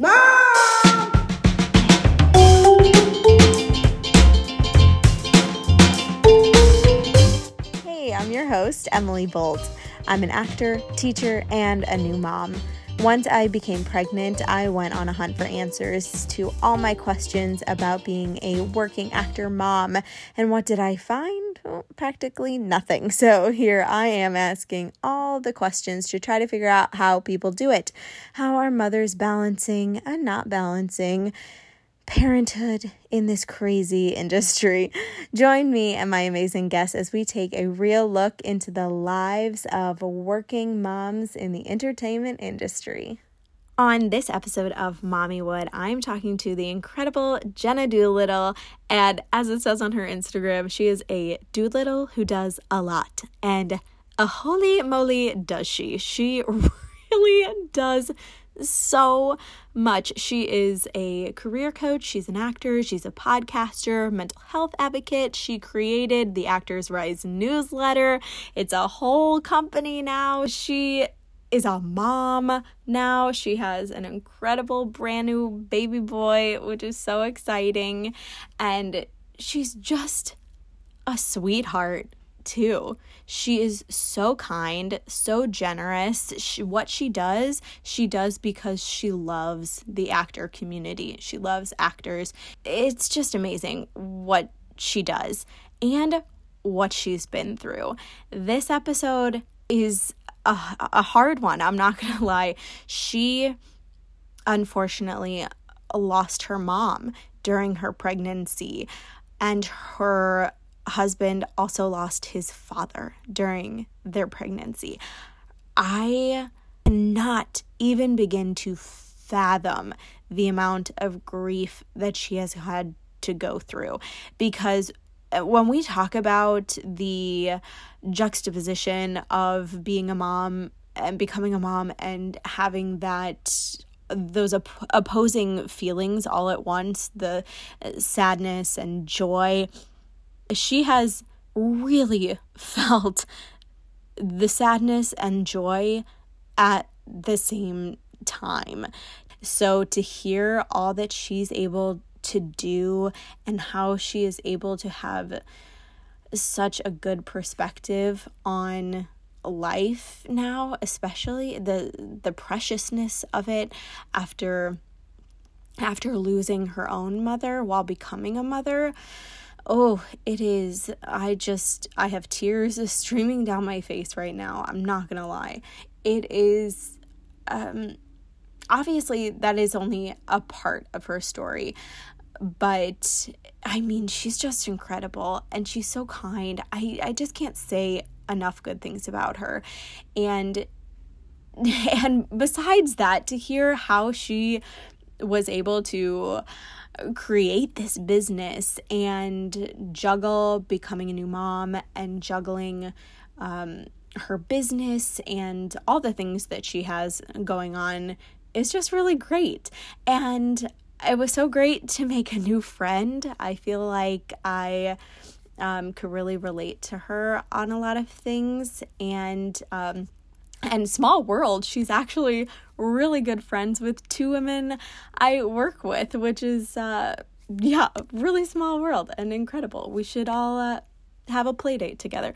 Mom! Hey, I'm your host, Emily Bolt. I'm an actor, teacher, and a new mom. Once I became pregnant, I went on a hunt for answers to all my questions about being a working actor mom. And what did I find? Practically nothing. So here I am asking all the questions to try to figure out how people do it. How are mothers balancing and not balancing? parenthood in this crazy industry. Join me and my amazing guests as we take a real look into the lives of working moms in the entertainment industry. On this episode of Mommy Wood, I'm talking to the incredible Jenna Doolittle. And as it says on her Instagram, she is a Doolittle who does a lot. And a holy moly, does she! She really does so much. She is a career coach, she's an actor, she's a podcaster, mental health advocate. She created the Actors Rise newsletter. It's a whole company now. She is a mom now. She has an incredible brand new baby boy, which is so exciting. And she's just a sweetheart too. She is so kind, so generous. She, what she does, she does because she loves the actor community. She loves actors. It's just amazing what she does and what she's been through. This episode is a, a hard one. I'm not going to lie. She unfortunately lost her mom during her pregnancy and her husband also lost his father during their pregnancy. I cannot even begin to fathom the amount of grief that she has had to go through because when we talk about the juxtaposition of being a mom and becoming a mom and having that those op- opposing feelings all at once the uh, sadness and joy she has really felt the sadness and joy at the same time. So to hear all that she's able to do and how she is able to have such a good perspective on life now especially the the preciousness of it after after losing her own mother while becoming a mother oh, it is. I just, I have tears streaming down my face right now. I'm not gonna lie. It is, um, obviously, that is only a part of her story. But I mean, she's just incredible and she's so kind. I, I just can't say enough good things about her. And and besides that, to hear how she was able to create this business and juggle becoming a new mom and juggling um, her business and all the things that she has going on is just really great. And it was so great to make a new friend. I feel like I um, could really relate to her on a lot of things. And um, and small world she's actually really good friends with two women i work with which is uh yeah really small world and incredible we should all uh, have a play date together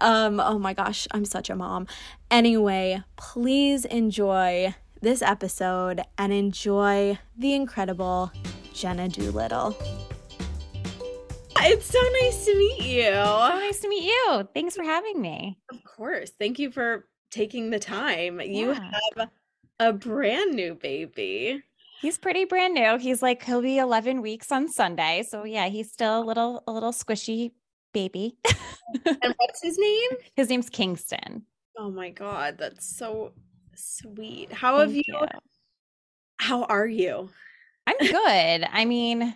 um oh my gosh i'm such a mom anyway please enjoy this episode and enjoy the incredible jenna doolittle it's so nice to meet you. So nice to meet you. Thanks for having me. Of course. Thank you for taking the time. You have a brand new baby. He's pretty brand new. He's like he'll be 11 weeks on Sunday. So yeah, he's still a little a little squishy baby. and what's his name? His name's Kingston. Oh my god, that's so sweet. How Thank have you, you How are you? I'm good. I mean,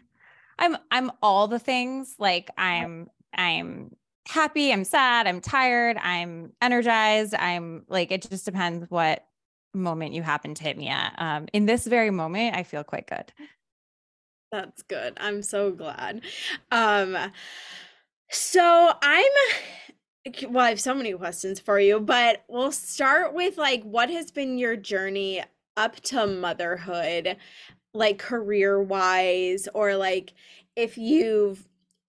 I'm I'm all the things. Like I'm I'm happy, I'm sad, I'm tired, I'm energized. I'm like, it just depends what moment you happen to hit me at. Um, in this very moment, I feel quite good. That's good. I'm so glad. Um, so I'm well, I have so many questions for you, but we'll start with like what has been your journey up to motherhood, like career wise, or like if you've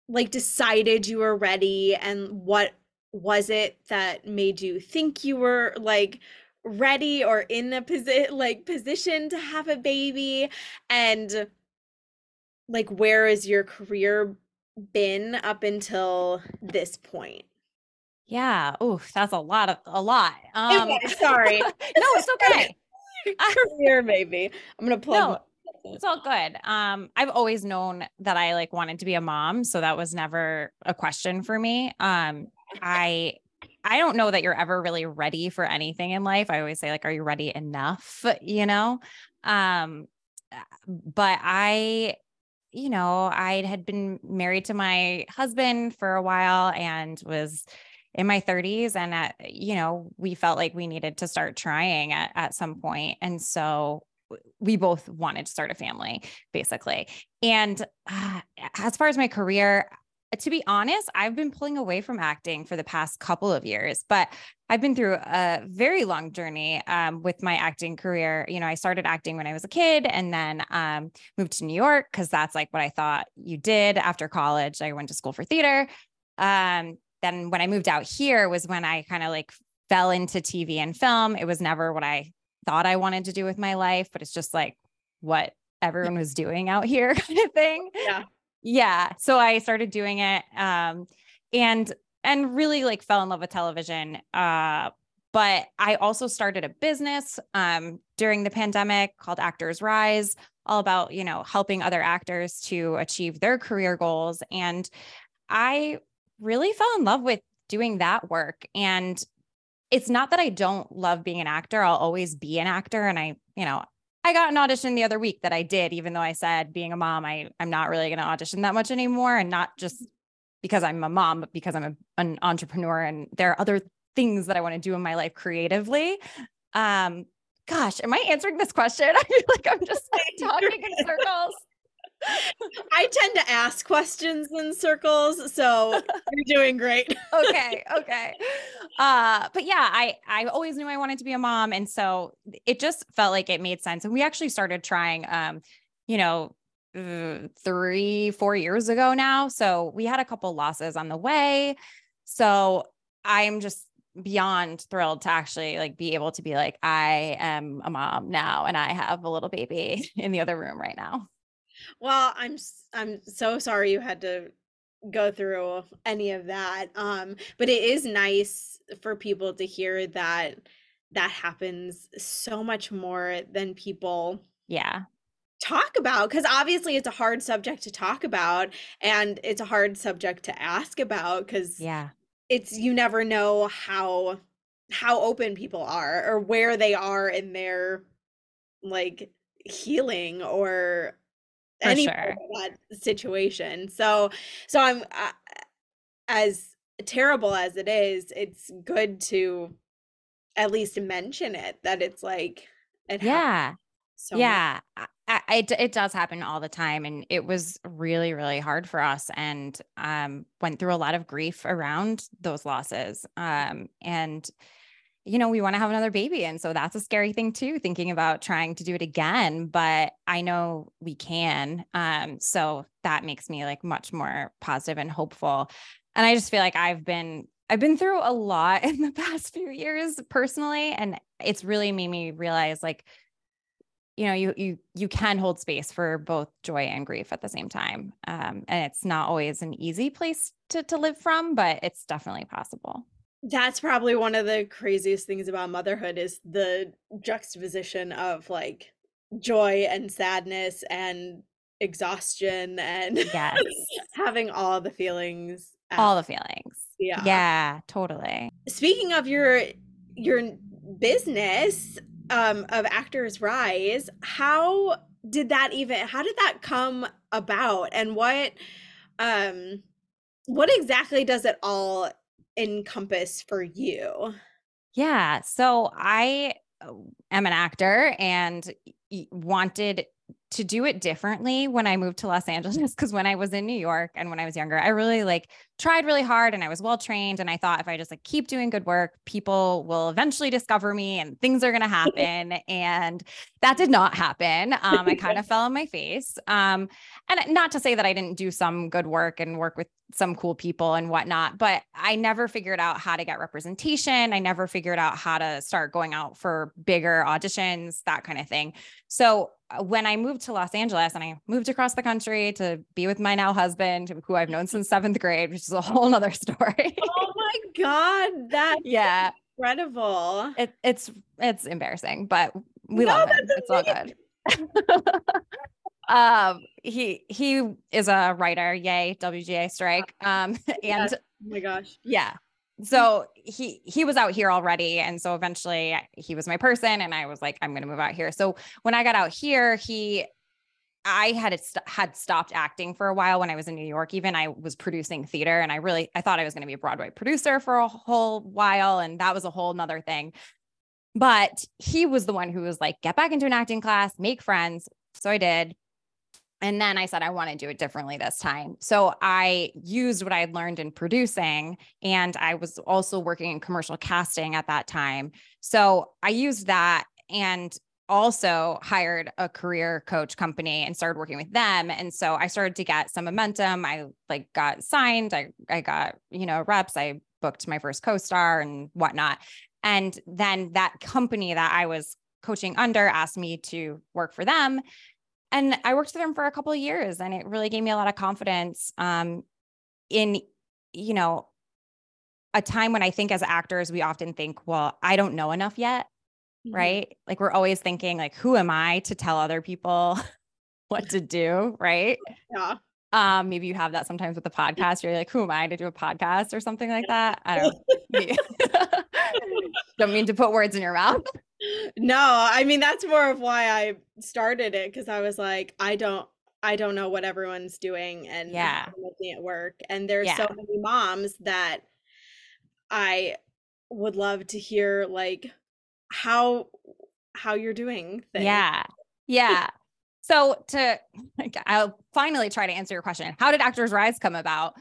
like decided you were ready and what was it that made you think you were like ready or in a position like position to have a baby? And like where is your career been up until this point yeah oh that's a lot of a lot um sorry no it's okay career maybe i'm gonna plug no, it's all good. Um, I've always known that I like wanted to be a mom, so that was never a question for me. Um, I I don't know that you're ever really ready for anything in life. I always say like, are you ready enough? You know, um, but I, you know, I had been married to my husband for a while and was in my 30s and at you know we felt like we needed to start trying at, at some point and so we both wanted to start a family basically. And uh, as far as my career to be honest i've been pulling away from acting for the past couple of years but i've been through a very long journey um, with my acting career. You know i started acting when i was a kid and then um, moved to new york because that's like what i thought you did after college. I went to school for theater. Um, then when i moved out here was when i kind of like fell into tv and film it was never what i thought I wanted to do with my life, but it's just like what everyone was doing out here kind of thing. Yeah. Yeah. So I started doing it um and and really like fell in love with television. Uh but I also started a business um during the pandemic called Actors Rise, all about, you know, helping other actors to achieve their career goals and I really fell in love with doing that work and it's not that I don't love being an actor. I'll always be an actor. And I, you know, I got an audition the other week that I did, even though I said being a mom, I, I'm not really going to audition that much anymore. And not just because I'm a mom, but because I'm a, an entrepreneur and there are other things that I want to do in my life creatively. Um, gosh, am I answering this question? I feel like I'm just like, talking in circles. I tend to ask questions in circles, so you're doing great. okay, okay. Uh, but yeah, I I always knew I wanted to be a mom, and so it just felt like it made sense. And we actually started trying, um, you know, uh, three four years ago now. So we had a couple losses on the way. So I'm just beyond thrilled to actually like be able to be like I am a mom now, and I have a little baby in the other room right now. Well, I'm I'm so sorry you had to go through any of that. Um, but it is nice for people to hear that that happens so much more than people yeah talk about because obviously it's a hard subject to talk about and it's a hard subject to ask about because yeah it's you never know how how open people are or where they are in their like healing or for any sure. situation. So, so I'm uh, as terrible as it is, it's good to at least mention it that it's like it yeah. So yeah, I, I, it, it does happen all the time, and it was really, really hard for us, and um, went through a lot of grief around those losses. Um, and you know, we want to have another baby. And so that's a scary thing too, thinking about trying to do it again. But I know we can. Um, so that makes me like much more positive and hopeful. And I just feel like I've been I've been through a lot in the past few years personally. And it's really made me realize like, you know, you you you can hold space for both joy and grief at the same time. Um, and it's not always an easy place to to live from, but it's definitely possible. That's probably one of the craziest things about motherhood is the juxtaposition of like joy and sadness and exhaustion and yes. having all the feelings. All the feelings. Yeah. Yeah, totally. Speaking of your your business um of Actors Rise, how did that even how did that come about and what um what exactly does it all encompass for you? Yeah. So I uh, am an actor and wanted to do it differently when I moved to Los Angeles because when I was in New York and when I was younger, I really like tried really hard and I was well trained and I thought if I just like keep doing good work, people will eventually discover me and things are going to happen and that did not happen. Um, I kind of fell on my face. Um, and not to say that I didn't do some good work and work with some cool people and whatnot, but I never figured out how to get representation. I never figured out how to start going out for bigger auditions, that kind of thing. So when I moved to Los Angeles and I moved across the country to be with my now husband, who I've known since seventh grade, which is a whole nother story. oh my God. That yeah. Incredible. It, it's it's embarrassing, but we no, love him. It's all good. um he he is a writer yay wga strike um and yes. oh my gosh yeah so he he was out here already and so eventually he was my person and i was like i'm going to move out here. So when i got out here he i had st- had stopped acting for a while when i was in new york. Even i was producing theater and i really i thought i was going to be a broadway producer for a whole while and that was a whole nother thing. But he was the one who was like get back into an acting class make friends. So i did and then I said, I want to do it differently this time. So I used what I had learned in producing, and I was also working in commercial casting at that time. So I used that and also hired a career coach company and started working with them. And so I started to get some momentum. I like got signed, I, I got, you know, reps, I booked my first co-star and whatnot. And then that company that I was coaching under asked me to work for them and I worked with them for a couple of years and it really gave me a lot of confidence um, in, you know, a time when I think as actors, we often think, well, I don't know enough yet. Mm-hmm. Right. Like we're always thinking, like, who am I to tell other people what to do? Right. Yeah. Um, maybe you have that sometimes with the podcast. You're like, who am I to do a podcast or something like that? I don't don't mean to put words in your mouth no, I mean that's more of why I started it because I was like, I don't I don't know what everyone's doing and yeah, making it work. And there's yeah. so many moms that I would love to hear like how how you're doing things. Yeah. Yeah. so to like, I'll finally try to answer your question. How did Actors Rise come about?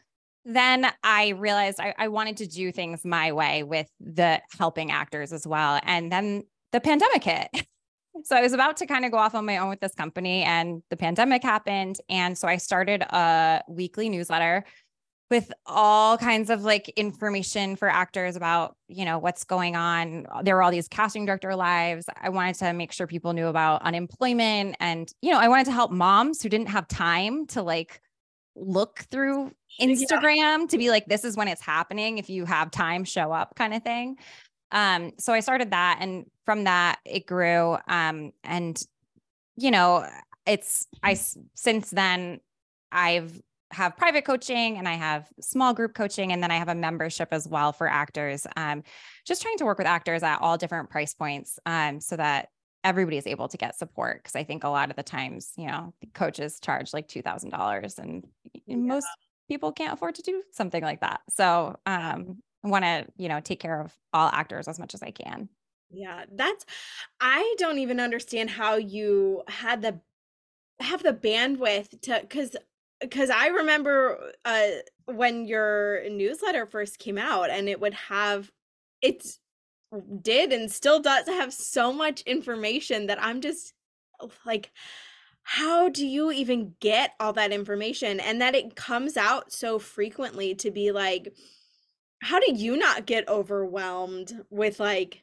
Then I realized I, I wanted to do things my way with the helping actors as well. And then the pandemic hit. so I was about to kind of go off on my own with this company and the pandemic happened. And so I started a weekly newsletter with all kinds of like information for actors about, you know, what's going on. There were all these casting director lives. I wanted to make sure people knew about unemployment and, you know, I wanted to help moms who didn't have time to like look through Instagram yeah. to be like, this is when it's happening. If you have time, show up kind of thing. Um, so I started that and from that it grew. Um, and you know, it's I since then I've have private coaching and I have small group coaching and then I have a membership as well for actors. Um, just trying to work with actors at all different price points um, so that everybody is able to get support. Cause I think a lot of the times, you know, coaches charge like $2,000 and yeah. most people can't afford to do something like that. So um, want to, you know, take care of all actors as much as I can. Yeah, that's I don't even understand how you had the have the bandwidth to cuz cuz I remember uh when your newsletter first came out and it would have it did and still does have so much information that I'm just like how do you even get all that information and that it comes out so frequently to be like how do you not get overwhelmed with like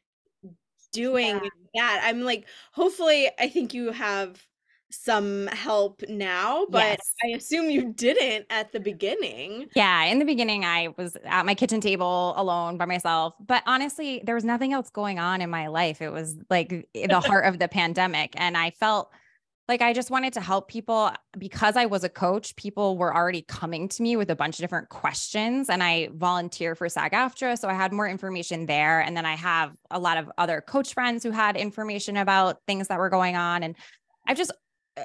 doing yeah. that? I'm like, hopefully, I think you have some help now, but yes. I assume you didn't at the beginning. Yeah, in the beginning, I was at my kitchen table alone by myself. But honestly, there was nothing else going on in my life. It was like the heart of the pandemic. And I felt like I just wanted to help people because I was a coach. People were already coming to me with a bunch of different questions, and I volunteer for SAG AFTRA, so I had more information there. And then I have a lot of other coach friends who had information about things that were going on, and I've just uh,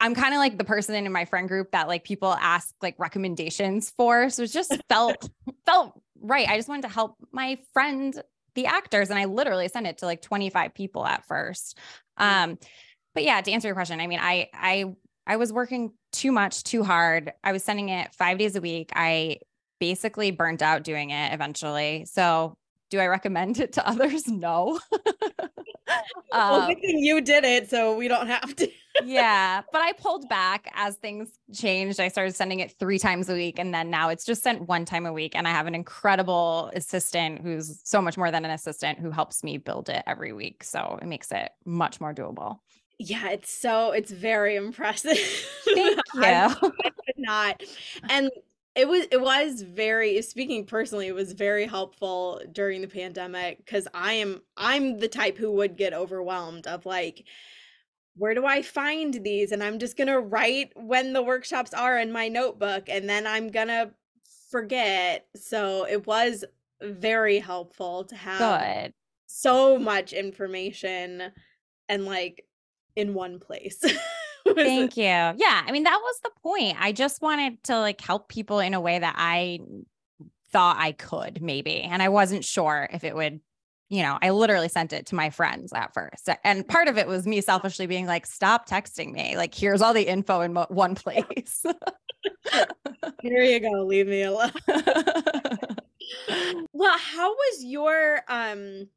I'm kind of like the person in my friend group that like people ask like recommendations for. So it just felt felt right. I just wanted to help my friend, the actors, and I literally sent it to like 25 people at first. Mm. Um, but yeah, to answer your question, I mean, I I I was working too much, too hard. I was sending it five days a week. I basically burnt out doing it eventually. So do I recommend it to others? No. well, um, you did it, so we don't have to. yeah, but I pulled back as things changed. I started sending it three times a week, and then now it's just sent one time a week. And I have an incredible assistant who's so much more than an assistant who helps me build it every week. So it makes it much more doable. Yeah, it's so it's very impressive. Thank you. I could not, and it was it was very speaking personally it was very helpful during the pandemic because i am i'm the type who would get overwhelmed of like where do i find these and i'm just gonna write when the workshops are in my notebook and then i'm gonna forget so it was very helpful to have Good. so much information and like in one place Thank you. Yeah. I mean, that was the point. I just wanted to like help people in a way that I thought I could maybe. And I wasn't sure if it would, you know, I literally sent it to my friends at first. And part of it was me selfishly being like, stop texting me. Like, here's all the info in mo- one place. Here you go. Leave me alone. well, how was your, um,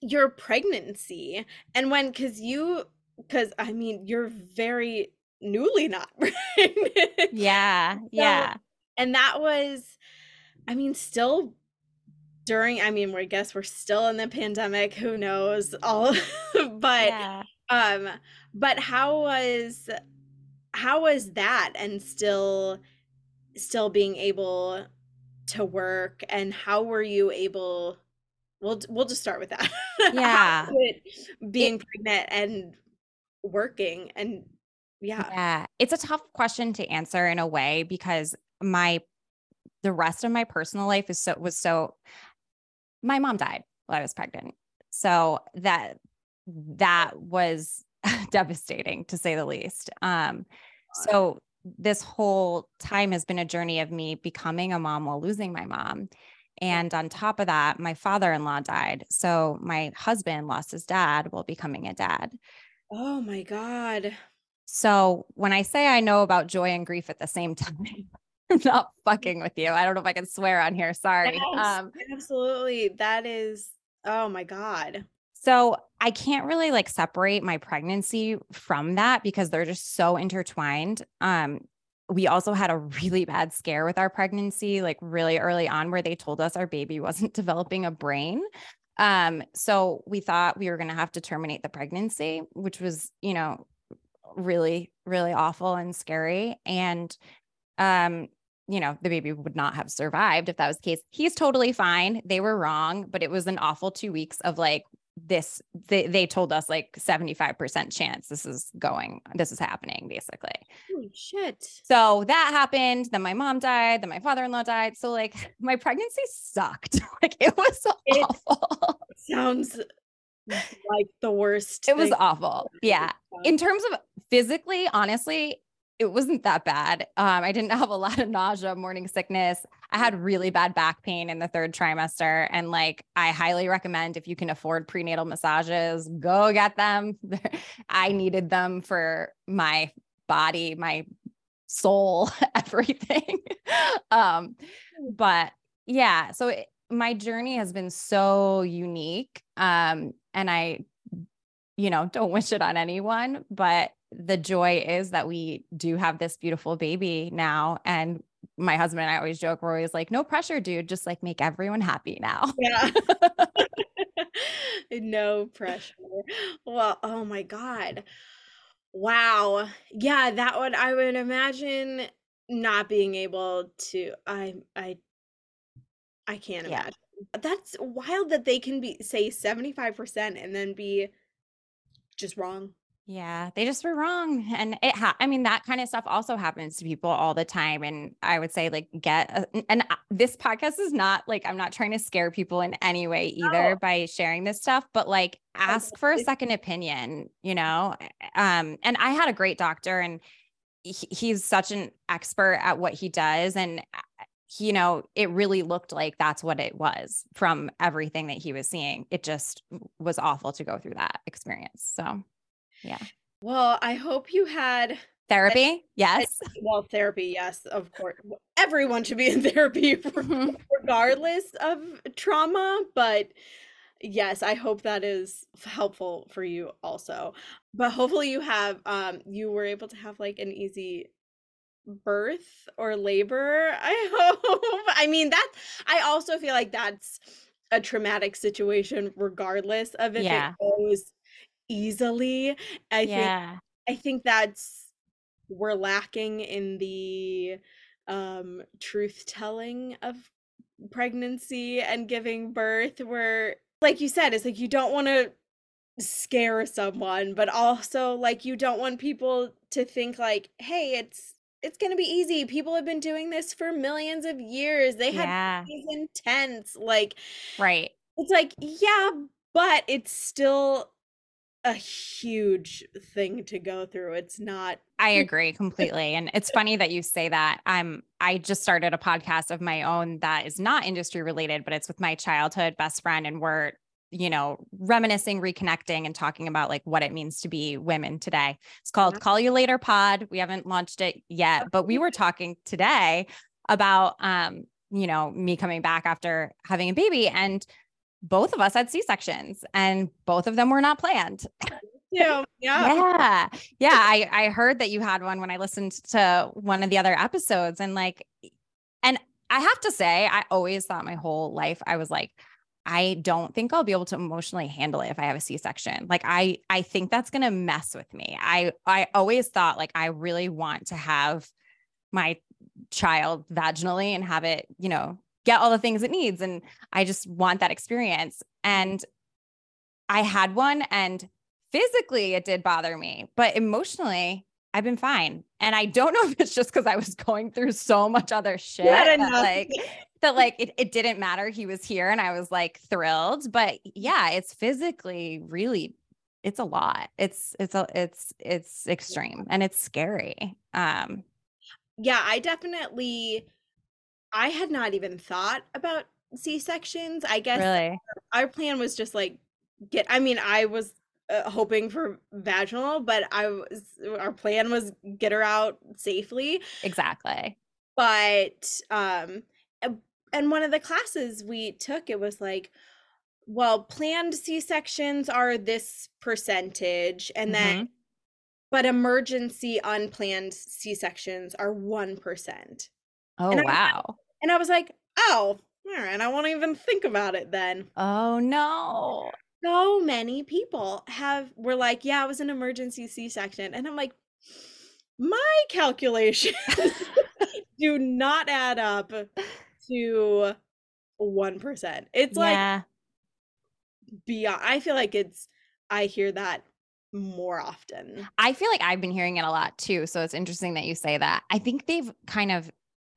your pregnancy and when because you because I mean, you're very newly not pregnant. Yeah. So, yeah. And that was, I mean, still during, I mean, we guess we're still in the pandemic. Who knows? All, but, yeah. um, but how was, how was that and still, still being able to work and how were you able we'll we'll just start with that yeah being it, pregnant and working and yeah. Yeah. It's a tough question to answer in a way because my the rest of my personal life is so was so my mom died while I was pregnant. So that that was devastating to say the least. Um so this whole time has been a journey of me becoming a mom while losing my mom. And on top of that, my father in law died. So my husband lost his dad while becoming a dad. Oh my God. So when I say I know about joy and grief at the same time, I'm not fucking with you. I don't know if I can swear on here. Sorry. Yes, um, absolutely. That is, oh my God. So I can't really like separate my pregnancy from that because they're just so intertwined. Um, we also had a really bad scare with our pregnancy, like really early on, where they told us our baby wasn't developing a brain. Um, so we thought we were going to have to terminate the pregnancy, which was, you know, really, really awful and scary. And, um, you know, the baby would not have survived if that was the case. He's totally fine. They were wrong, but it was an awful two weeks of like this they, they told us like 75% chance this is going this is happening basically. Holy shit. So that happened then my mom died then my father-in-law died. So like my pregnancy sucked. Like it was it awful. sounds like the worst it was awful. Yeah. in terms of physically honestly it wasn't that bad. Um, I didn't have a lot of nausea, morning sickness. I had really bad back pain in the third trimester. And like, I highly recommend if you can afford prenatal massages, go get them. I needed them for my body, my soul, everything. um, but yeah, so it, my journey has been so unique. Um, and I, you know, don't wish it on anyone, but the joy is that we do have this beautiful baby now. And my husband and I always joke, we're always like, no pressure, dude, just like make everyone happy now. Yeah. no pressure. Well, oh my God. Wow. Yeah, that would I would imagine not being able to I I I can't yeah. imagine. That's wild that they can be say 75% and then be just wrong. Yeah, they just were wrong. And it ha- I mean that kind of stuff also happens to people all the time and I would say like get a, and this podcast is not like I'm not trying to scare people in any way either no. by sharing this stuff, but like ask for a second opinion, you know? Um and I had a great doctor and he, he's such an expert at what he does and uh, you know, it really looked like that's what it was from everything that he was seeing. It just was awful to go through that experience. So yeah. Well, I hope you had therapy. Yes. Well, therapy, yes, of course. Everyone should be in therapy regardless of trauma, but yes, I hope that is helpful for you also. But hopefully you have um you were able to have like an easy birth or labor. I hope. I mean, that I also feel like that's a traumatic situation regardless of if it goes easily. I think I think that's we're lacking in the um truth telling of pregnancy and giving birth where like you said it's like you don't want to scare someone but also like you don't want people to think like hey it's it's going to be easy people have been doing this for millions of years they Yeah. babies in like Right. it's like yeah but it's still a huge thing to go through it's not I agree completely. And it's funny that you say that. I'm I just started a podcast of my own that is not industry related, but it's with my childhood best friend and we're, you know, reminiscing, reconnecting and talking about like what it means to be women today. It's called. Call You Later Pod. We haven't launched it yet, but we were talking today about um, you know, me coming back after having a baby and both of us had C-sections and both of them were not planned. yeah yeah Yeah. Yeah. I, I heard that you had one when I listened to one of the other episodes. And like, and I have to say, I always thought my whole life, I was like, I don't think I'll be able to emotionally handle it if I have a C-section. Like I I think that's going to mess with me. I I always thought like I really want to have my child vaginally and have it, you know, get all the things it needs and I just want that experience. And I had one and physically it did bother me, but emotionally I've been fine. And I don't know if it's just because I was going through so much other shit that like that like it, it didn't matter. He was here and I was like thrilled. But yeah, it's physically really it's a lot. It's it's a it's it's extreme and it's scary. Um yeah i definitely i had not even thought about c-sections i guess really. our plan was just like get i mean i was uh, hoping for vaginal but i was our plan was get her out safely Exactly. but um and one of the classes we took it was like well planned c-sections are this percentage and then Mhm. but emergency unplanned c-sections are 1% Oh and wow. And i was like oh all right i won't even think about it then Oh no. so many people have were like yeah it was an emergency c-section and i'm like my calculations do not add up to 1% it's like yeah. beyond i feel like it's i hear that more often I feel like I've been hearing it a lot too. So it's interesting that you say that. I think they've kind of,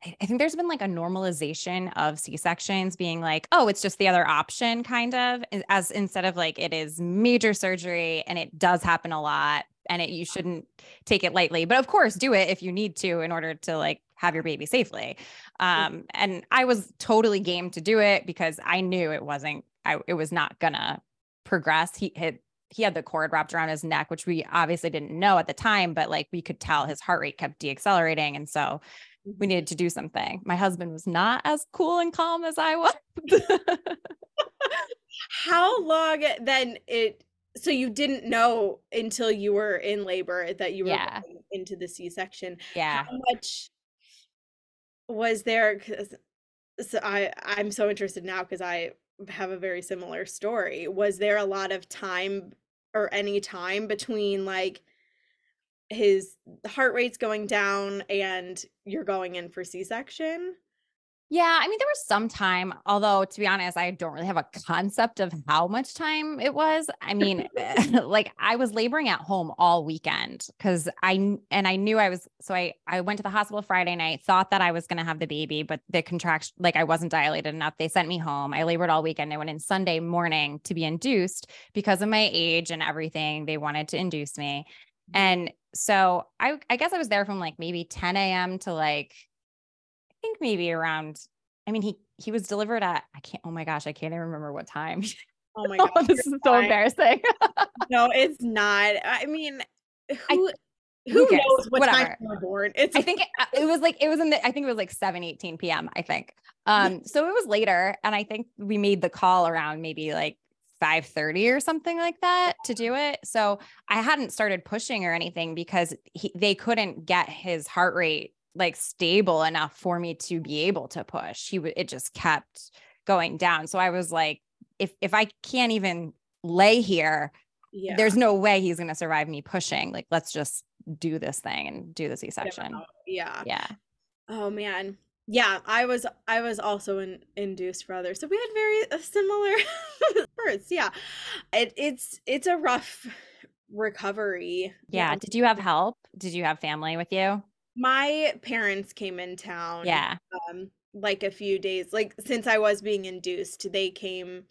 I think there's been like a normalization of C sections being like, oh, it's just the other option, kind of, as- as instead of like it is major surgery and it does happen a lot and it, you shouldn't take it lightly. But of course, do it if you need to in order to like have your baby safely. Um, and I was totally game to do it because I knew it wasn't, I, it was not gonna progress. He had he had the cord wrapped around his neck, which we obviously didn't know at the time, but like we could tell his heart rate kept deaccelerating. And so we needed to do something. My husband was not as cool and calm as I was. how long then it so you didn't know until you were in labor that you were Yeah. going into the c-section yeah. how much was there 'cause- so i i'm so interested now because i have a very similar story was there a lot of time or any time between like his heart rate's going down and you're going in for c-section Yeah, I mean, there was some time, although to be honest, I don't really have a concept of how much time it was. I mean, eh, like I was laboring at home all weekend because I and I knew I was so I I went to the hospital Friday night, thought that I was gonna have the baby, but the contraction like I wasn't dilated enough. They sent me home. I labored all weekend. I went in Sunday morning to be induced because of my age and everything. They wanted to induce me. And so I I guess I was there from like maybe 10 a.m. to like I think maybe around. I mean, he he was delivered at I can't. Oh my gosh, I can't even remember what time. oh my oh, god this is so embarrassing. no it's not i mean who I, who, who knows what Whatever. time you were born? It's I think it, uh, it was like it was in the I think it was like 7 18 p.m. I think. Um so it was later and I think we made the call around maybe like 5:30 or something like that to do it. So I hadn't started pushing or anything because he, they couldn't get his heart rate like stable enough for me to be able to push. He would it just kept going down. So I was like if if I can't even lay here, yeah. there's no way he's going to survive me pushing. Like let's just do this thing and do the C-section. Yeah. Yeah. Oh man. Yeah, I was I was also in, induced for others. So we had very uh, similar births. Yeah. It, it's it's a rough recovery. Yeah. Did you have help? Did you have family with you? My parents came in town. Yeah. Um like a few days like since I was being induced, they came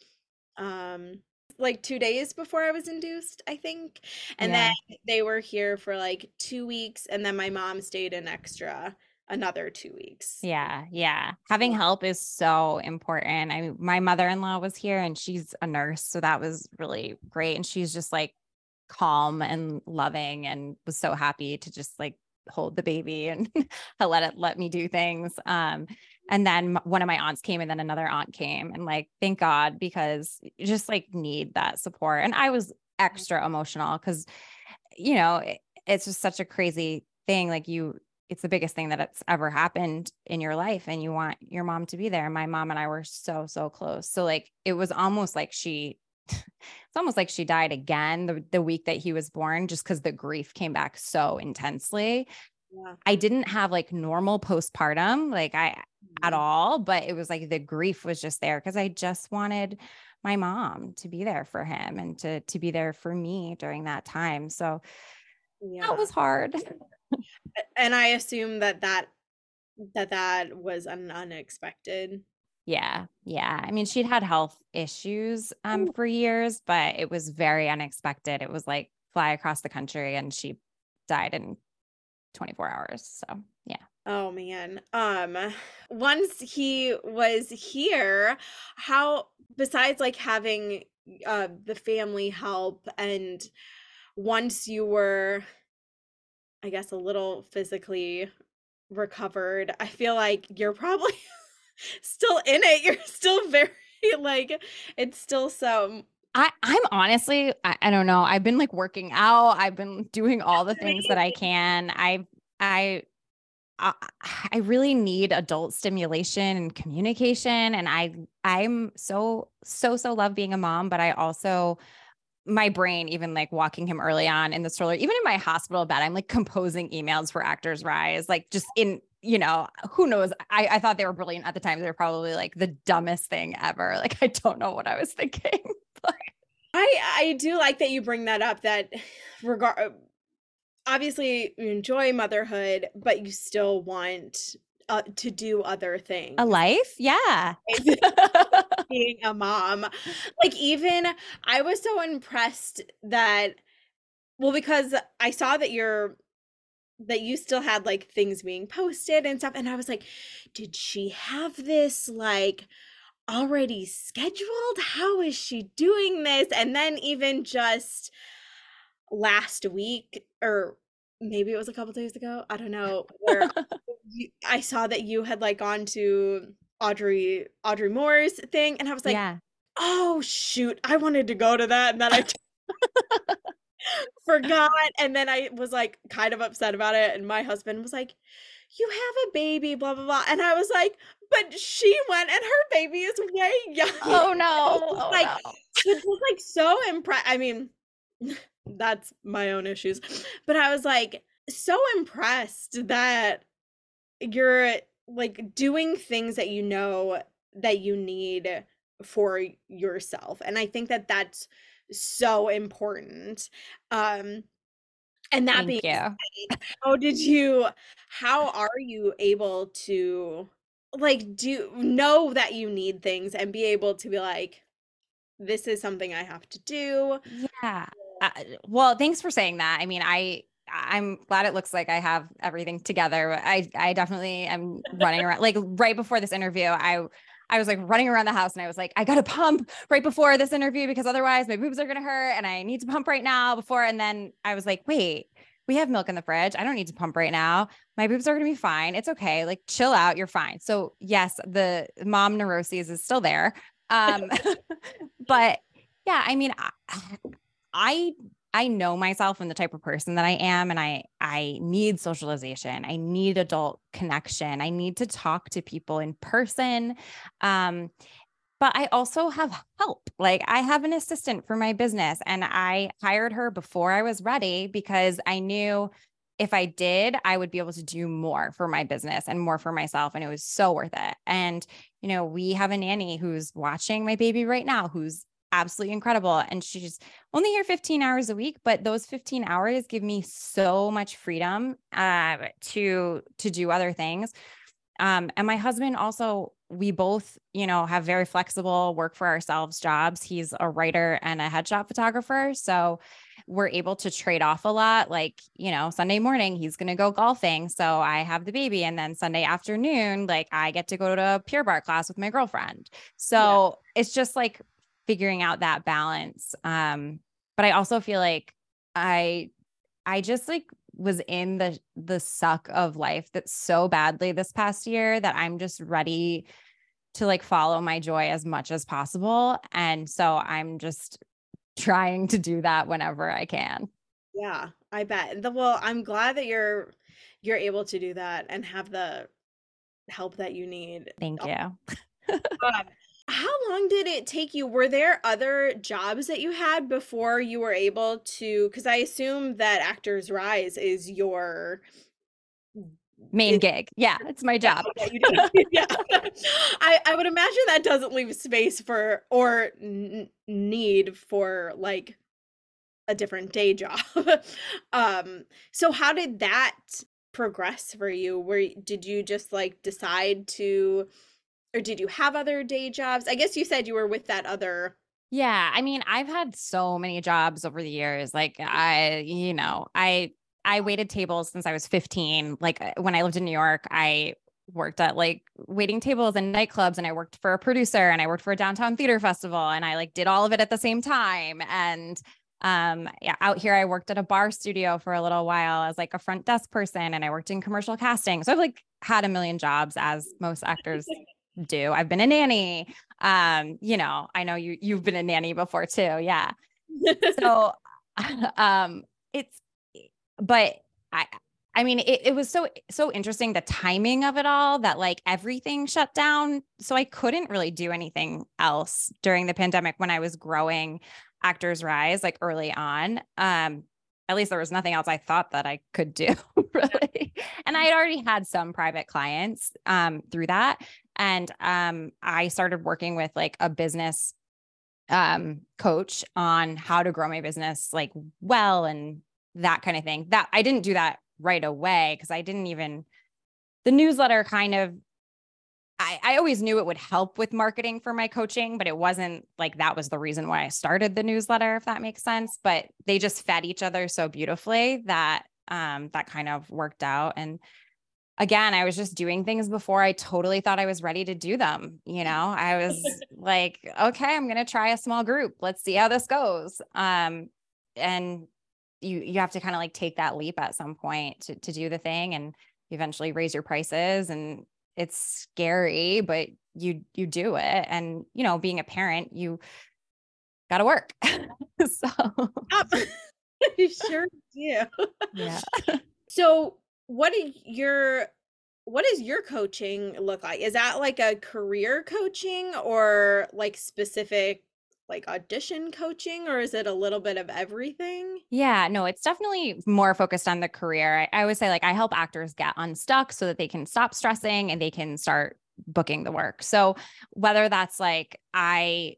um like 2 days before I was induced, I think. And Yeah. then they were here for like 2 weeks and then my mom stayed an extra another 2 weeks. Yeah. Yeah. Having help is so important. I mean, my mother in law was here and she's a nurse. So that was really great. And she's just like calm and loving and was so happy to just like hold the baby and let it let me do things. Um, and then one of my aunts came and then another aunt came and like, thank God, because you just like need that support. And I was extra emotional because, you know, it- it's just such a crazy thing. Like you, it's the biggest thing that it's ever happened in your life and you want your mom to be there. My mom and I were so, so close. So like it was almost like she it's almost like she died again the, the week that he was born, just because the grief came back so intensely. Yeah. I didn't have like normal postpartum, like I at Mhm. all, but it was like the grief was just there because I just wanted my mom to be there for him and to to be there for me during that time. So Yeah. that was hard. and I assume that that that that was an unexpected. Yeah. Yeah. I mean, she'd had health issues um for years, but it was very unexpected. It was like fly across the country and she died in 24 hours. So, yeah. Oh man. Um once he was here, how besides like having uh the family help and once you were I guess a little physically recovered, I feel like you're probably still in it. You're still very like it's still so I, I'm honestly, I, I don't know. I've been like working out. I've been doing all the things that I can. I, I, I, I really need adult stimulation and communication. And I, I'm so, so, so love being a mom, but I also, my brain, even like walking him early on in the stroller, even in my hospital bed, I'm like composing emails for Actors Rise, like just in, you know, who knows? I, I thought they were brilliant at the time. They were probably like the dumbest thing ever. Like, I don't know what I was thinking. I I do like that you bring that up that regard obviously you enjoy motherhood but you still want uh, to do other things A life? Yeah. being a mom. Like even I was so impressed that well because I saw that you're that you still had like things being posted and stuff and I was like did she have this like already scheduled? How is she doing this? And then even just last week or maybe it was a couple days ago i don't know where you, i saw that you had like gone to audrey audrey moore's thing and i was like yeah. oh shoot i wanted to go to that and then i forgot and then i was like kind of upset about it and my husband was like you have a baby blah blah blah and i was like but she went and her baby is way young Oh no. Oh, like- no. it was like so impressed i mean that's my own issues but i was like so impressed that you're like doing things that you know that you need for yourself and i think that that's so important um and that Thank being you. said, how did you how are you able to like do know that you need things and be able to be like this is something i have to do Yeah. Uh, well, thanks for saying that. I mean, I I'm glad it looks like I have everything together. I I definitely am running around like right before this interview. I I was like running around the house and I was like, I got to pump right before this interview because otherwise my boobs are to hurt and I need to pump right now before. And then I was like, wait, we have milk in the fridge. I don't need to pump right now. My boobs are going to be fine. It's okay. Like chill out. You're fine. So yes, the mom neuroses is still there. Um, but yeah, I mean, I, I I know myself and the type of person that I am and I I need socialization. I need adult connection. I need to talk to people in person. Um but I also have help. Like I have an assistant for my business and I hired her before I was ready because I knew if I did, I would be able to do more for my business and more for myself. And it was so worth it. And, you know, we have a nanny who's watching my baby right now, who's absolutely incredible. And she's only here 15 hours a week, but those 15 hours give me so much freedom uh, to to do other things. Um, and my husband also, we both, you know, have very flexible work for ourselves jobs. He's a writer and a headshot photographer. So we're able to trade off a lot. Like, you know, Sunday morning, he's going to go golfing. So I have the baby. And then Sunday afternoon, like I get to go to a Pure Barre class with my girlfriend. So yeah. it's just like figuring out that balance. Um, but I also feel like I I just like was in the the suck of life that so badly this past year that I'm just ready to like follow my joy as much as possible. And so I'm just trying to do that whenever I can. Yeah, I bet. The, well, I'm glad that you're you're able to do that and have the help that you need. Thank you. um, how long did it take you? Were there other jobs that you had before you were able to? Because I assume that Actors Rise is your main it, gig. Yeah, it's my job. Yeah, yeah. I, I would imagine that doesn't leave space for or n- need for like a different day job. um, so how did that progress for you? Where did you just like decide to or did you have other day jobs? I guess you said you were with that other yeah, I mean, I've had so many jobs over the years. Like I, you know, I I waited tables since I was 15. Like uh, when I lived in New York, I worked at like waiting tables and nightclubs and I worked for a producer and I worked for a downtown theater festival and I like did all of it at the same time and um yeah out here I worked at a barre studio for a little while as like a front desk person and I worked in commercial casting so I've like had a million jobs as most actors do. I've been a nanny. Um, you know, I know you you've been a nanny before too. Yeah. so um it's but I I mean it, it was so so interesting the timing of it all that like everything shut down. So I couldn't really do anything else during the pandemic when I was growing Actors Rise like early on. Um at least there was nothing else I thought that I could do really. And I had already had some private clients um, through that. And um, I started working with like a business um, coach on how to grow my business like well and that kind of thing. That I didn't do that right away because I didn't even the newsletter kind of I, I always knew it would help with marketing for my coaching, but it wasn't like that was the reason why I started the newsletter, if that makes sense. But they just fed each other so beautifully that um, that kind of worked out. And again, I was just doing things before I totally thought I was ready to do them. You know, I was like, okay, I'm going to try a small group. Let's see how this goes. Um, and you, you have to kind of like take that leap at some point to, to do the thing and eventually raise your prices. And it's scary, but you, you do it. And, you know, being a parent, you got to work. so you sure do. Yeah. So what is your what does your coaching look like? Is that like a career coaching or like specific like audition coaching or is it a little bit of everything? Yeah, no, it's definitely more focused on the career. I, I always say like I help actors get unstuck so that they can stop stressing and they can start booking the work. So whether that's like I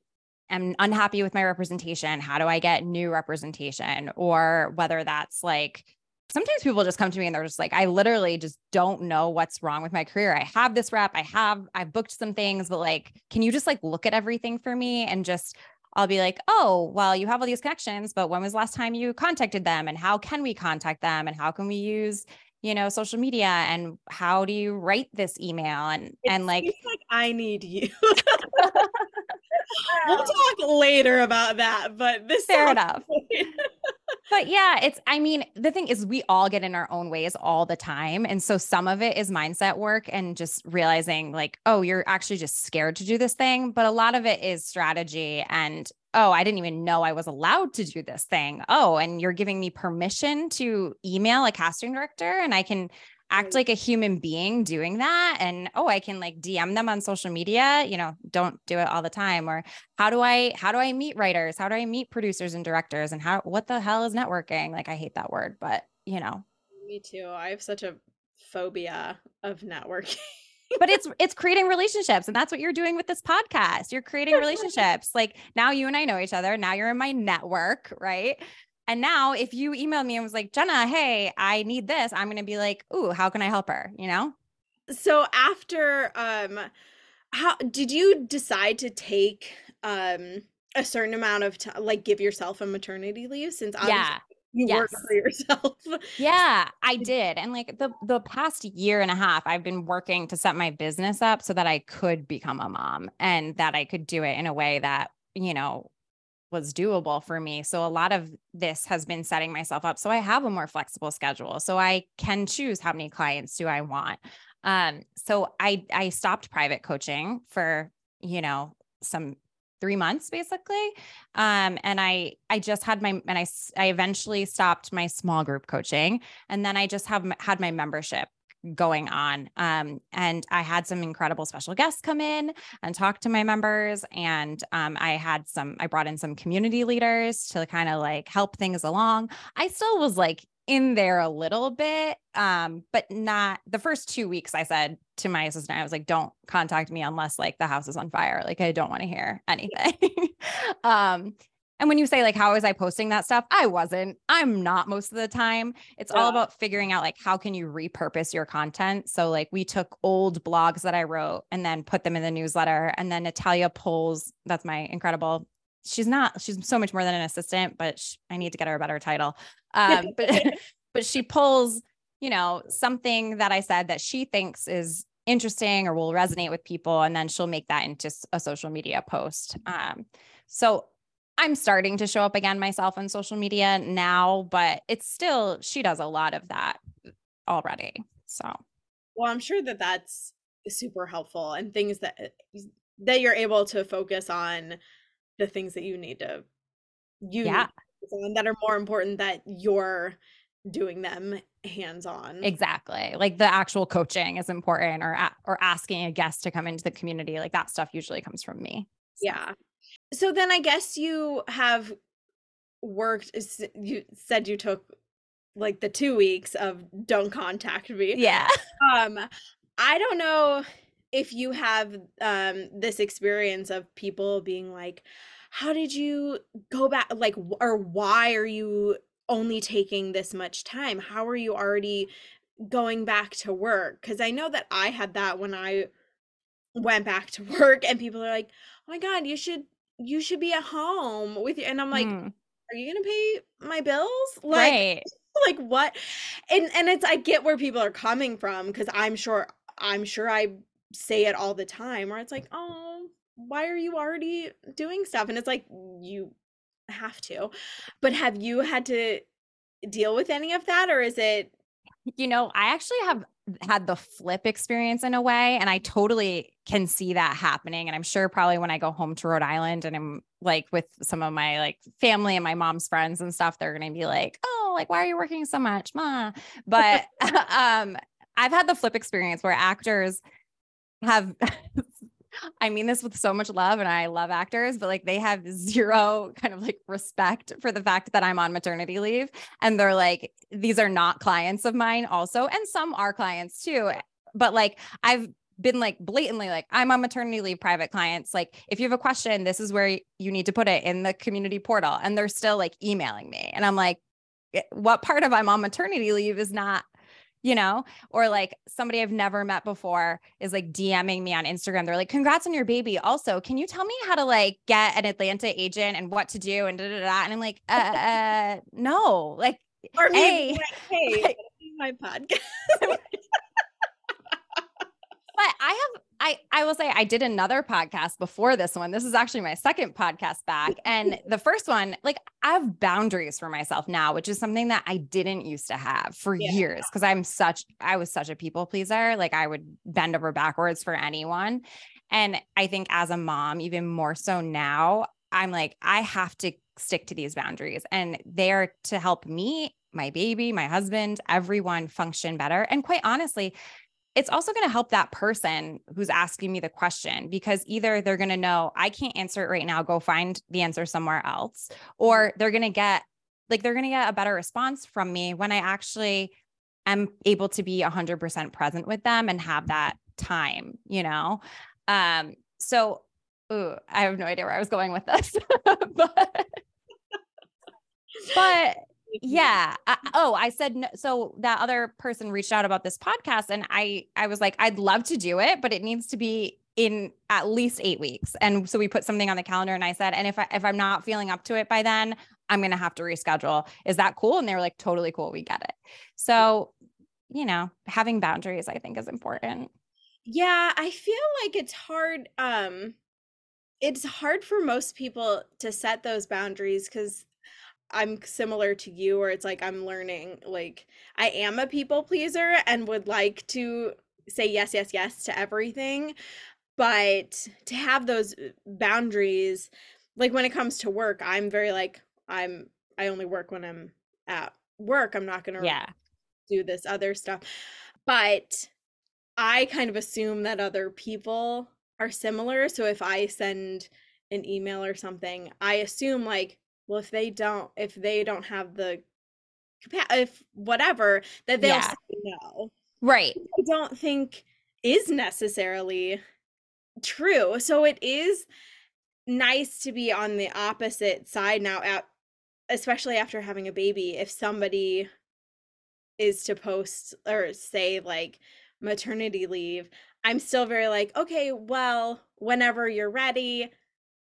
am unhappy with my representation, how do I get new representation? Or whether that's like sometimes people just come to me and they're just like, I literally just don't know what's wrong with my career. I have this rep, I have, I've booked some things, but like, can you just like look at everything for me and just, I'll be like, oh, well, you have all these connections, but when was last time you contacted them? And how can we contact them? And how can we use, you know, social media and how do you write this email and It and like like I need you. we'll talk later about that, but this fair enough. But yeah, it's, I mean, the thing is, we all get in our own ways all the time. And so some of it is mindset work and just realizing, like, oh, you're actually just scared to do this thing. But a lot of it is strategy and, oh, I didn't even know I was allowed to do this thing. Oh, and you're giving me permission to email a casting director and I can act mm-hmm. like a human being doing that and oh i can like dm them on social media you know don't do it all the time or how do i how do i meet writers? How do i meet producers and directors? And how what the hell is networking? Like i hate that word but you know. Me too. I have such a phobia of networking. but it's it's creating relationships and that's what you're doing with this podcast. You're creating relationships. Like now you and i know each other. Now you're in my network right and now if you emailed me and was like jenna hey i need this i'm going to be like ooh how can i help her? You know? So after um how did you decide to take um a certain amount of time like give yourself a maternity leave since obviously yeah. you work for yourself? Yeah, I did. And like the the past year and a half I've been working to set my business up so that I could become a mom and that I could do it in a way that, you know, was doable for me. So a lot of this has been setting myself up so I have a more flexible schedule. So I can choose how many clients do I want. Um so I I stopped private coaching for, you know, some 3 months basically. Um and I I just had my and I I eventually stopped my small group coaching and then I just have had my membership going on um and I had some incredible special guests come in and talk to my members and um I had some I brought in some community leaders to kind of like help things along. I still was like in there a little bit um but not the first 2 weeks I said to my assistant I was like don't contact me unless like the house is on fire like I don't want to hear anything. um and when you say like how was I posting that stuff? I wasn't. I'm not most of the time. It's all about figuring out like how can you repurpose your content. So like we took old blogs that I wrote and then put them in the newsletter and then Natalia pulls that's my incredible she's not she's so much more than an assistant but sh- I need to get her a better title. Um but but she pulls, you know, something that I said that she thinks is interesting or will resonate with people and then she'll make that into a social media post. Um so I'm starting to show up again myself on social media now, but it's still, she does a lot of that already. So, well i'm sure that that's super helpful and things that uh, that you're able to focus on the things that you need to you need to on that are more important that you're doing them hands on exactly. Like the actual coaching is important or, or asking a guest to come into the community. Like that stuff usually comes from me. So, Yeah. So then I guess you have worked you said you took like the 2 weeks of don't contact me. Yeah. Um I don't know if you have um this experience of people being like how did you go back like or why are you only taking this much time? How are you already going back to work? Cuz I know that I had that when I went back to work and people are like, "Oh my god, you should you should be at home with you." And I'm like, Mm, "Are you going to pay my bills?" Like right. like what? And and it's I get where people are coming from cuz I'm sure I'm sure I say it all the time where it's like, "Oh, why are you already doing stuff?" And it's like you have to. But have you had to deal with any of that or is it You know, I actually have had the flip experience in a way, and I totally can see that happening. And I'm sure probably when I go home to Rhode Island and I'm like with some of my like family and my mom's friends and stuff, they're going to be like, oh, like, why are you working so much? Ma? But um, I've had the flip experience where actors have. I mean this with so much love and I love actors, but like they have zero kind of like respect for the fact that I'm on maternity leave. And they're like, these are not clients of mine, also. And some are clients too. But like, I've been like blatantly like, I'm on maternity leave, private clients. Like, if you have a question, this is where you need to put it in the community portal. And they're still like emailing me. And I'm like, "Eh, what part of I'm on maternity leave is not, you know, or like somebody I've never met before is like DMing me on Instagram. They're like, congrats on your baby. Also, can you tell me how to like get an Atlanta agent and what to do and da da da? da?" And I'm like, uh, uh no, like, or me being A, like, "Hey, like, what if you my podcast. but I have I I will say I did another podcast before this one. This is actually my second podcast back. And the first one, like I have boundaries for myself now, which is something that I didn't used to have for Yeah. years because I'm such I was such a people pleaser. Like I would bend over backwards for anyone. And I think as a mom, even more so now, I'm like, I have to stick to these boundaries. And they're to help me, my baby, my husband, everyone function better. And quite honestly, it's also going to help that person who's asking me the question because either they're going to know I can't answer it right now, go find the answer somewhere else, or they're going to get like they're going to get a better response from me when I actually am able to be 100% present with them and have that time, you know? Um, so ooh, I have no idea where I was going with this, but, but yeah I, oh i said no so that other person reached out about this podcast and i i was like i'd love to do it but it needs to be in at least eight weeks. And so we put something on the calendar and i said and if i if i'm not feeling up to it by then i'm gonna have to reschedule. Is that cool? And they were like totally cool we get it. So you know having boundaries i think is important. Yeah, I feel like it's hard um it's hard for most people to set those boundaries cuz I'm similar to you where it's like I'm learning like I am a people pleaser and would like to say yes yes yes to everything but to have those uh, boundaries like when it comes to work I'm very like I'm I only work when I'm at work I'm not going to yeah do this other stuff. But I kind of assume that other people are similar. So if I send an email or something, I assume like, well, if they don't, if they don't have the if whatever, that they'll Yeah. say no. right I don't think is necessarily true. So it is nice to be on the opposite side now at especially after having a baby if somebody is to post or say like maternity leave i'm still very like okay well whenever you're ready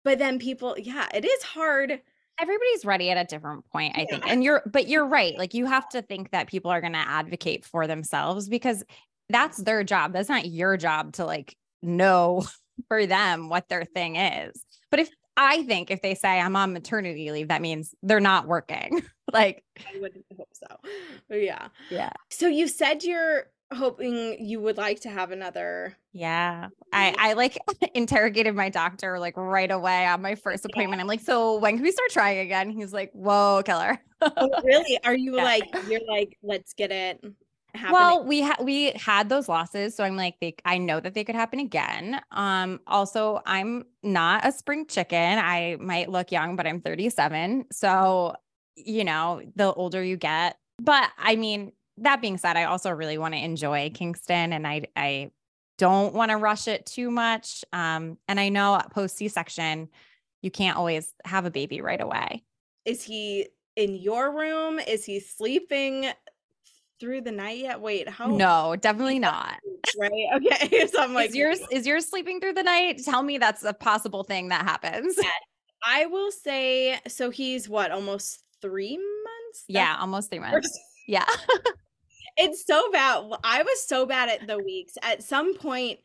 but then people yeah it is hard everybody's ready at a different point i think and you're but you're right like you have to think that people are going to advocate for themselves because that's their job that's not your job to like know for them what their thing is. But if i think if they say i'm on maternity leave that means they're not working. Like i wouldn't hope so. Yeah. Yeah. So you said you're hoping you would like to have another yeah i i like interrogated my doctor like right away on my first appointment i'm like so when can we start trying again he's like whoa killer oh, really are you Yeah. like you're like let's get it happening Well, we had we had those losses, so I'm like, they. I know that they could happen again. Um, also, I'm not a spring chicken. I might look young, but I'm 37. So, you know, the older you get. But I mean, that being said, I also really want to enjoy Kingston, and I I don't want to rush it too much. Um, and I know post C section, you can't always have a baby right away. is he in your room is he sleeping through the night yet wait how No, definitely not. right okay so i'm like is yours is yours sleeping through the night? Tell me that's a possible thing that happens. I will say so he's what almost three months Yeah, almost three months. That's- Yeah. It's so bad i was so bad at the weeks at some point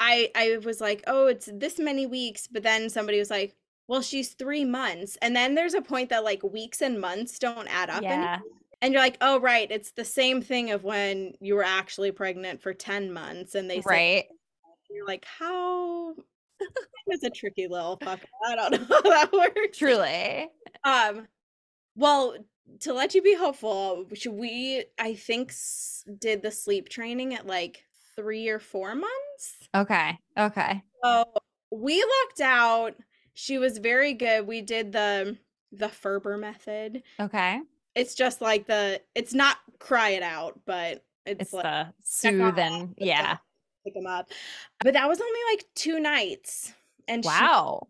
i i was like oh it's this many weeks but then somebody was like well she's three months and then there's a point that like weeks and months don't add up anymore. Yeah. and you're like oh right it's the same thing of when you were actually pregnant for 10 months and they say Right. you're like how it's a tricky little fuck i don't know how that works Truly. um well to let you be hopeful should we i think s- did the sleep training at like three or four months Okay. Okay. so we lucked out she was very good we did the the ferber method Okay. it's just like the it's not cry it out but it's, It's like the soothe and yeah. pick them up but that was only like two nights and she, Wow.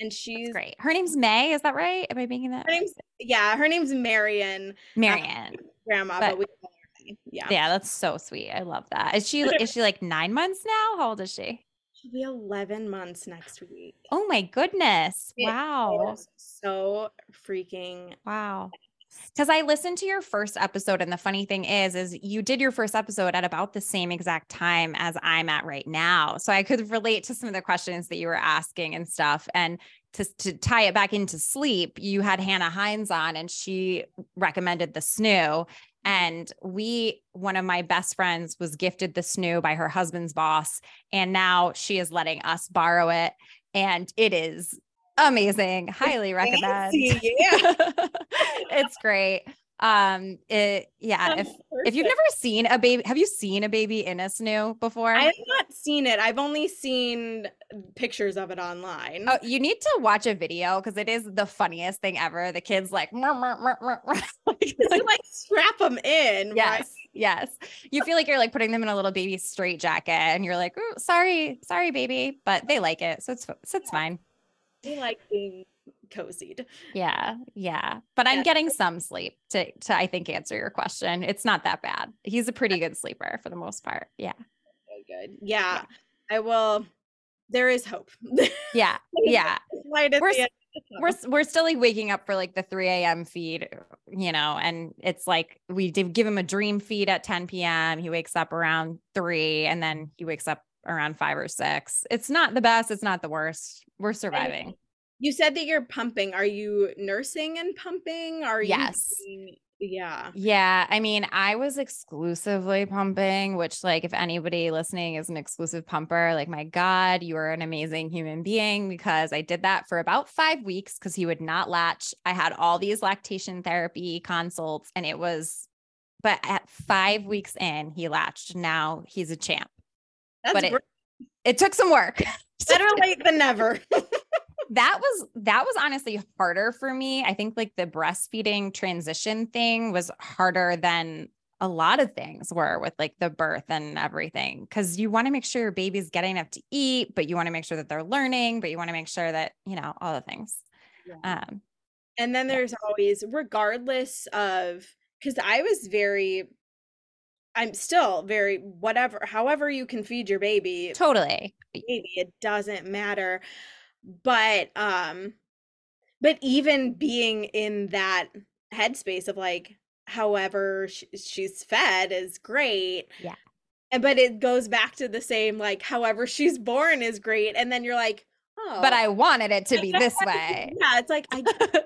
And she's That's great. Her name's May. Is that right? Am I making that? her name's yeah her name's marion um, Marianne. grandma but, But- we call her May. yeah Yeah, that's so sweet. I love that. Is she is she like nine months now? How old is she? She'll be 11 months next week. Oh my goodness. Wow. so freaking Wow. Because I listened to your first episode, and the funny thing is, is you did your first episode at about the same exact time as I'm at right now. So I could relate to some of the questions that you were asking and stuff. And to, to tie it back into sleep, you had Hannah Hines on, and she recommended the snoo. And we, one of my best friends, was gifted the snoo by her husband's boss. And now she is letting us borrow it. And it is amazing. Highly recommend. Yeah. it's great. Um, it yeah, if if you've never seen a baby, have you seen a baby in a snoo before? I have not seen it. I've only seen pictures of it online. Oh, you need to watch a video because it is the funniest thing ever. The kids like, "Mur, mur, mur, mur, mur." like, you like strap them in. yes, right? yes. You feel like you're like putting them in a little baby straight jacket, and you're like, "Ooh, sorry, sorry, baby," but they like it, so it's so it's fine. They like being cozied. Yeah, yeah. But I'm Yeah. getting some sleep to to I think answer your question. It's not that bad. He's a pretty good sleeper for the most part. Yeah. Good. Yeah, I will. There is hope. Yeah. Yeah. We're We're we're still like waking up for like the 3 a.m. feed, you know, and it's like we did give him a dream feed at 10 p.m. He wakes up around three and then he wakes up around five or six. It's not the best, it's not the worst. We're surviving. You said that you're pumping. Are you nursing and pumping? Are you? Yes. yeah. Yeah, I mean, I was exclusively pumping, which, like, if anybody listening is an exclusive pumper, like, my God, you are an amazing human being because I did that for about five weeks because he would not latch. I had all these lactation therapy consults, and it was, but at five weeks in, he latched. Now he's a champ. That's but it, great. it took some work. better late than never. that was that was honestly harder for me. I think like the breastfeeding transition thing was harder than a lot of things were with like the birth and everything cuz you want to make sure your baby's getting enough to eat, but you want to make sure that they're learning, but you want to make sure that, you know, all the things. Um And then there's always, regardless of, because I was very, I'm still very, whatever, however you can feed your baby, totally. baby, it doesn't matter. But, um, but even being in that headspace of like, however sh- she's fed is great. Yeah. And, but it goes back to the same, like, however she's born is great. And then you're like, oh, But I wanted it to be this way. yeah, it's like I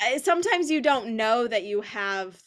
I- sometimes you don't know that you have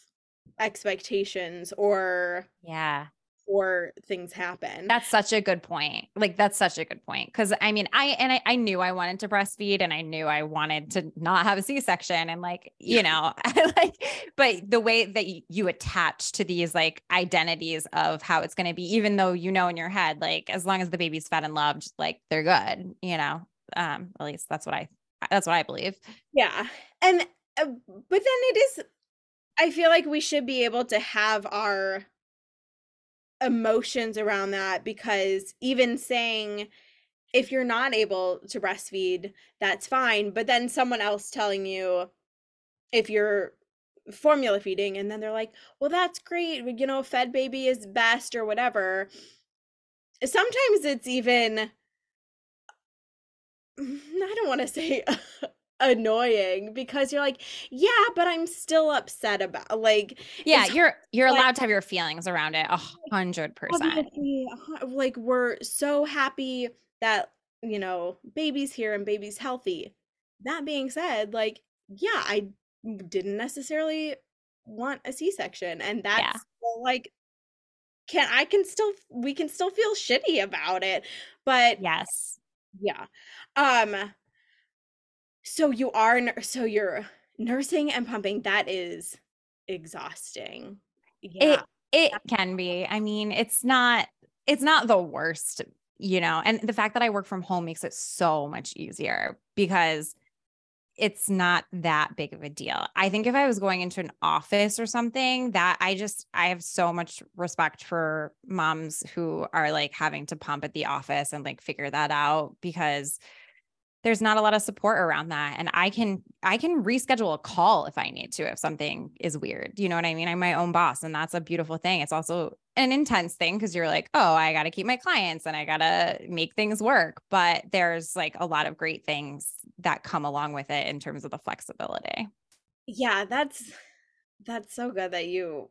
expectations or yeah. or things happen. That's such a good point. Like that's such a good point. Cause I mean, I and I, I knew I wanted to breastfeed and I knew I wanted to not have a C-section and like, you know, I like, but the way that y- you attach to these like identities of how it's gonna be, even though you know in your head, like as long as the baby's fed and loved, like they're good, you know. Um, at least that's what I that's what I believe. yeah. And uh, but then it is I feel like we should be able to have our emotions around that because even saying if you're not able to breastfeed, that's fine, but then someone else telling you if you're formula feeding and then they're like, "Well, that's great, you know, fed baby is best or whatever." Sometimes it's even I don't want to say annoying because you're like, "Yeah, but I'm still upset about like Yeah, you're you're like- allowed to have your feelings around it a hundred percent. like we're so happy that you know baby's here and baby's healthy that being said like yeah i didn't necessarily want a c-section and that's still, like can i can still we can still feel shitty about it but Yes. yeah um so you are so you're nursing and pumping that is exhausting yeah It can be. I mean, it's not it's not the worst, you know. And the fact that I work from home makes it so much easier because it's not that big of a deal. I think if I was going into an office or something, that I just I have so much respect for moms who are like having to pump at the office and like figure that out because there's not a lot of support around that and i can i can reschedule a call if i need to if something is weird you know what i mean? I'm my own boss and that's a beautiful thing. It's also an intense thing because you're like oh i got to keep my clients and i got to make things work but there's like a lot of great things that come along with it in terms of the flexibility. Yeah that's That's so good that you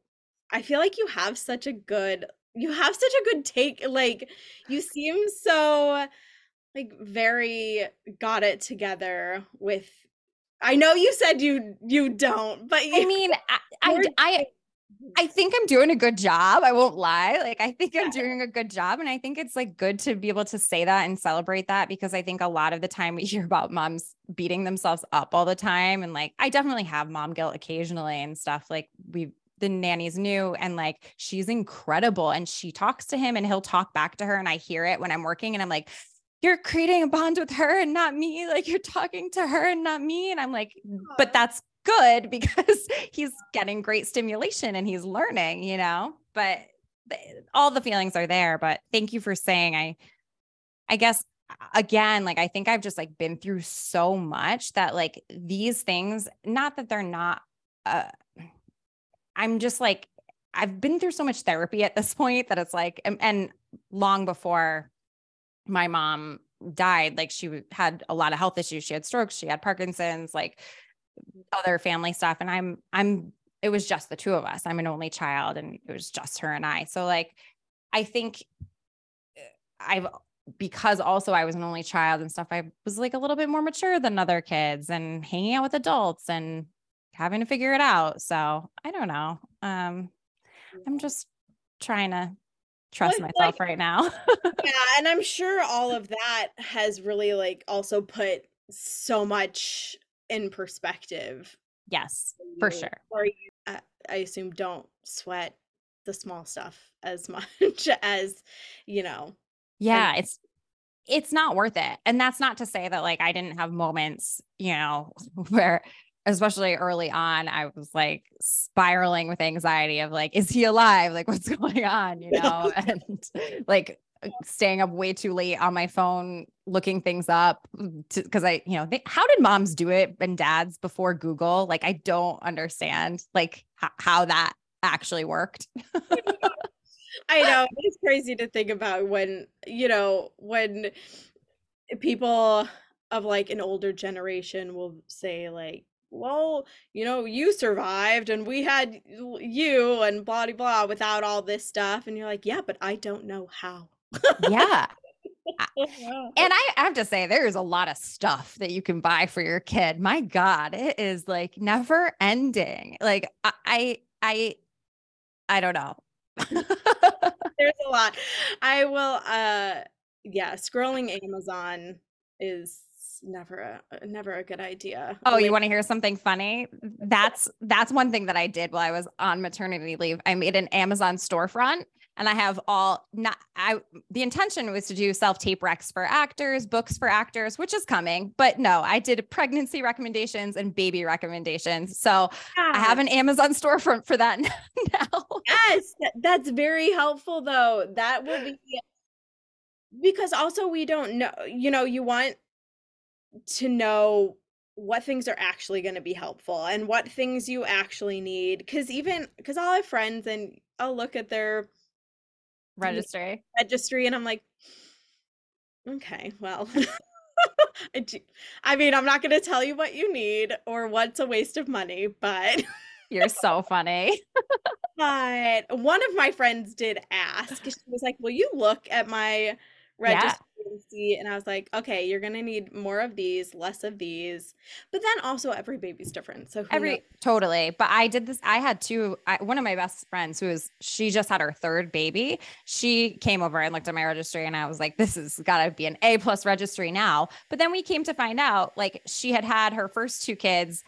I feel like you have such a good you have such a good take like you seem so like very got it together with I know you said you you don't, but you I mean, I, I, I I think I'm doing a good job. I won't lie. Like I think I'm doing a good job and I think it's like good to be able to say that and celebrate that because I think a lot of the time we hear about moms beating themselves up all the time and like I definitely have mom guilt occasionally and stuff like we the nanny's new and like she's incredible and she talks to him and he'll talk back to her and I hear it when I'm working and I'm like you're creating a bond with her and not me like you're talking to her and not me and I'm like but that's good because he's getting great stimulation and he's learning, you know, but all the feelings are there. But thank you for saying, I, I guess again, like I think I've just like been through so much that like these things, not that they're not, uh, I'm just like, I've been through so much therapy at this point that it's like, and, and long before my mom died, like she had a lot of health issues. She had strokes, she had Parkinson's, like other family stuff and i'm i'm it was just the two of us. I'm an only child and it was just her and i. So like i think uh, i've because also i was an only child and stuff i was like a little bit more mature than other kids and hanging out with adults and having to figure it out. So i don't know. Um i'm just trying to trust myself like, right now yeah and i'm sure all of that has really like also put so much in perspective. Yes, for sure. Or you, uh, I assume, don't sweat the small stuff as much as, you know. Yeah, and- it's it's not worth it. And that's not to say that like I didn't have moments, you know, where especially early on, I was like spiraling with anxiety of like, is he alive? Like, what's going on? You know, and like staying up way too late on my phone looking things up because I, you know, they, how did moms do it and dads before Google? Like, I don't understand like h- how that actually worked. I know it's crazy to think about when, you know, when people of like an older generation will say like, well, you know, you survived and we had you and blah blah blah without all this stuff. And you're like, yeah, but I don't know how yeah. and I have to say, there's a lot of stuff that you can buy for your kid. My God, it is like never ending. Like I, I, I don't know. there's a lot. I will, uh, yeah, scrolling Amazon is never a never a good idea. Oh, you want to hear something funny? That's that's one thing that I did while I was on maternity leave. I made an Amazon storefront and I have all not I the intention was to do self-tape recs for actors, books for actors, which is coming. But no, I did pregnancy recommendations and baby recommendations. So. I have an Amazon storefront for that now. Yes, that's very helpful though. That will be because also we don't know, you know, you want to know what things are actually going to be helpful and what things you actually need because even because i'll have friends and i'll look at their registry. registry and i'm like okay well I mean i'm not going to tell you what you need or what's a waste of money but you're so funny. But one of my friends did ask she was like will you look at my registry and I was like, okay, you're gonna need more of these, less of these. But then also every baby's different. So every knows? totally. But I did this. I had two. I, one of my best friends who was she just had her third baby. She came over and looked at my registry, and I was like, this has got to be an A plus registry now. But then we came to find out, like she had had her first two kids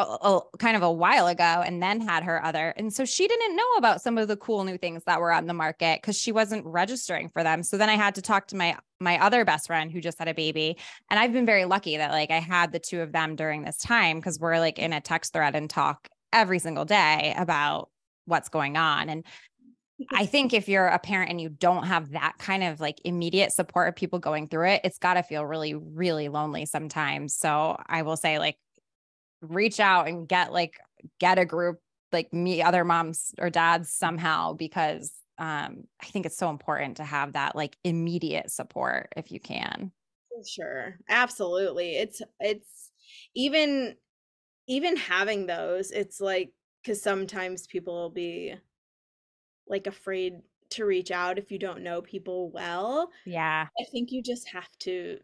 a, a, kind of a while ago and then had her other. And so she didn't know about some of the cool new things that were on the market because she wasn't registering for them. So then I had to talk to my my other best friend who just had a baby. And I've been very lucky that like I had the two of them during this time because we're like in a text thread and talk every single day about what's going on. And I think if you're a parent and you don't have that kind of like immediate support of people going through it, it's got to feel really, really lonely sometimes. So I will say, like, reach out and get like get a group like me other moms or dads somehow because um i think it's so important to have that like immediate support if you can for sure absolutely it's it's even even having those it's like because sometimes people will be like afraid to reach out if you don't know people well. Yeah. I think you just have to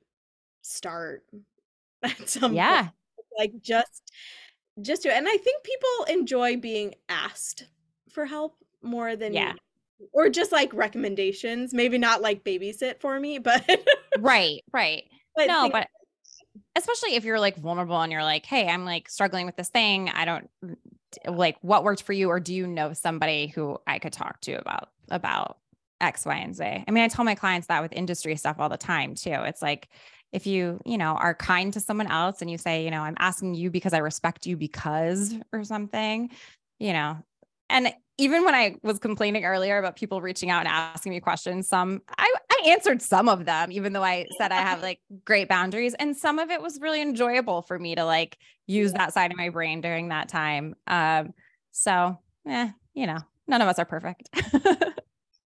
start at some Yeah. point. Like just just do it. And I think people enjoy being asked for help more than Yeah. or just like recommendations. Maybe not like babysit for me, but Right. Right. but no, but especially if you're like vulnerable and you're like, hey, I'm like struggling with this thing. I don't mm, like what worked for you, or do you know somebody who I could talk to about about X, Y, and Z? I mean, I tell my clients that with industry stuff all the time too. It's like if you, you know, are kind to someone else and you say, you know, I'm asking you because I respect you because or something, you know, and even when I was complaining earlier about people reaching out and asking me questions, some I, I answered some of them, even though I said I have like great boundaries. And some of it was really enjoyable for me to like use that side of my brain during that time. Um, so yeah, you know, none of us are perfect.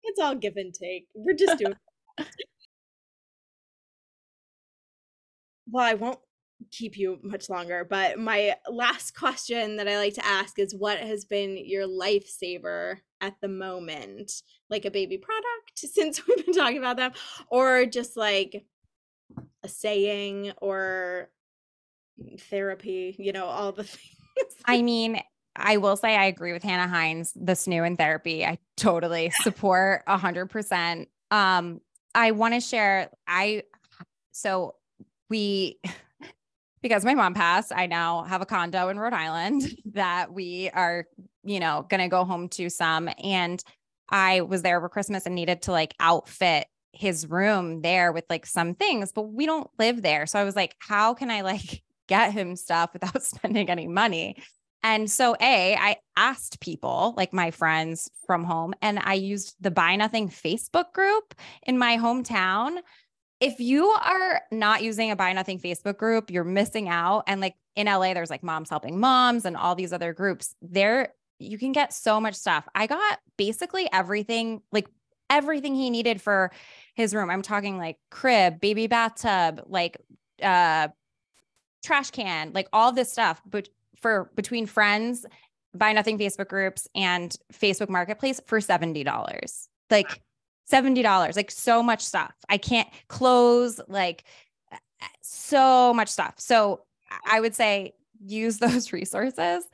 it's all give and take. We're just doing well, I won't keep you much longer, but my last question that I like to ask is what has been your lifesaver at the moment? Like a baby product, since we've been talking about them, or just like a saying or therapy, you know, all the things. I mean, I will say I agree with Hannah Hines, the snoo in therapy. I totally support a hundred percent. Um, I want to share, I, so we, because my mom passed, I now have a condo in Rhode Island that we are, you know, going to go home to some. And I was there over Christmas and needed to like outfit his room there with like some things, but we don't live there. So I was like, how can I like get him stuff without spending any money? And so, A, I asked people like my friends from home, and I used the Buy Nothing Facebook group in my hometown. If you are not using a Buy Nothing Facebook group, you're missing out. And like in LA, there's like Moms Helping Moms and all these other groups. There, you can get so much stuff. I got basically everything, like everything he needed for his room. I'm talking like crib, baby bathtub, like uh trash can, like all this stuff. But for between friends, buy nothing Facebook groups and Facebook Marketplace for $70. Like $70, like so much stuff. I can't close like so much stuff. So I would say use those resources.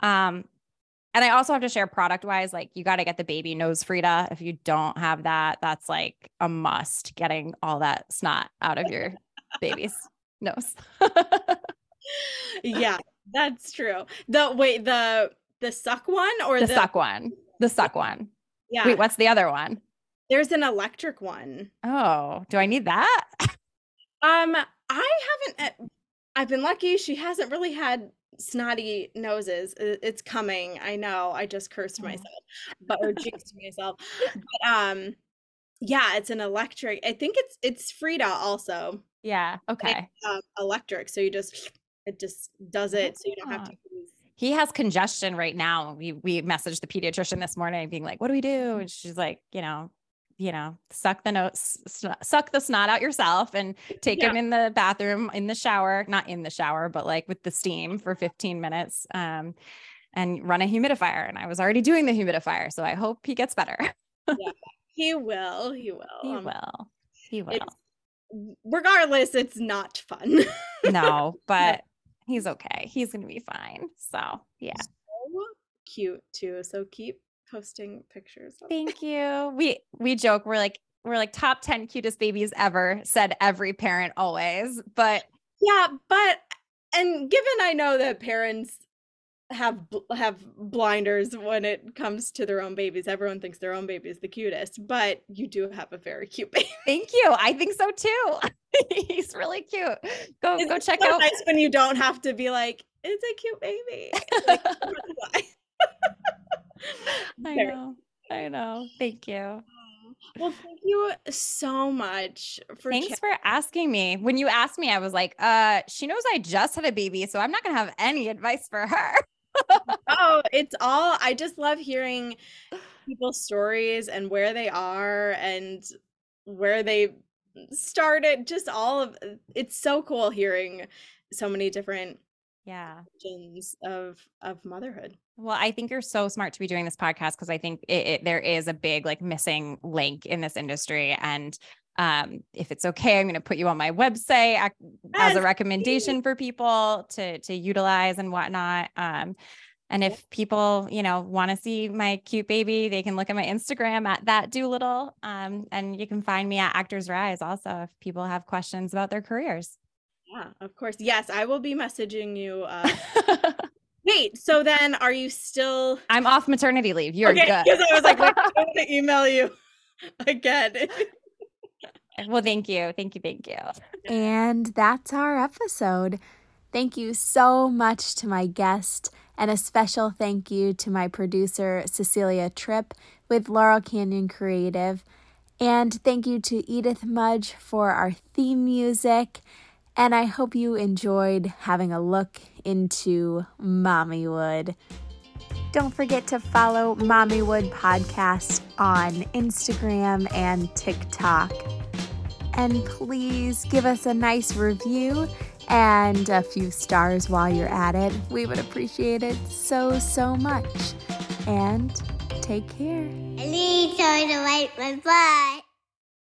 Um, and I also have to share product wise, like you got to get the baby nose Frida. If you don't have that, that's like a must getting all that snot out of your baby's nose. yeah, that's true. The wait, the the suck one or the the, suck one. The suck one. Yeah, Wait, what's the other one? There's an electric one. Oh, do I need that? Um, I haven't. uh, I've been lucky. She hasn't really had snotty noses. It's coming. I know. I just cursed Oh. myself, but or jinxed myself. But um, yeah, it's an electric. I think it's it's Frida also. Yeah. Okay. it's, um, electric. So you just it just does it, so you don't have to Ah. use. He has congestion right now. We we messaged the pediatrician this morning being like, what do we do? And she's like, you know, you know, suck the notes, suck the snot out yourself and take Yeah. him in the bathroom, in the shower, not in the shower, but like with the steam for 15 minutes. Um, and run a humidifier. And I was already doing the humidifier. So I hope he gets better. He will. He will. He um, will. He will. It's regardless. It's not fun. No, but he's okay. He's gonna be fine. So yeah. so cute too. So keep posting pictures. Thank you. We we joke, we're like, we're like top 10 cutest babies ever, said every parent always. But Yeah, but and given I know that parents have have blinders when it comes to their own babies, everyone thinks their own baby is the cutest, but you do have a very cute baby. thank you. I think so too. He's really cute. Go It's go check so out. nice when you don't have to be like, it's a cute baby. Like. I know. I know. Thank you. Well, thank you so much for Thanks chat- for asking me. When you asked me, I was like, uh, she knows I just had a baby, so I'm not gonna have any advice for her. Oh, it's all I just love hearing people's stories and where they are and where they started. Just all of it's so cool hearing so many different Yeah. of of motherhood. Well, I think you're so smart to be doing this podcast because I think it, it, there is a big like missing link in this industry. And um, if it's okay, I'm going to put you on my website as a recommendation for people to to utilize and whatnot. Um, and if people, you know, want to see my cute baby, they can look at my Instagram at that Doolittle. Um, and you can find me at Actors Rise also if people have questions about their careers. Yeah, of course. Yes, I will be messaging you. Uh... Wait, so then are you still? I'm off maternity leave. You're okay, good. Because I was like, Wait, I'm going to email you again. well, thank you. Thank you. Thank you. And that's our episode. Thank you so much to my guest, and a special thank you to my producer, Cecilia Tripp, with Laurel Canyon Creative. And thank you to Edith Mudge for our theme music. And I hope you enjoyed having a look into Mommywood. Don't forget to follow Mommywood Podcast on Instagram and TikTok. And please give us a nice review and a few stars while you're at it. We would appreciate it so, so much. And take care. I need to my butt.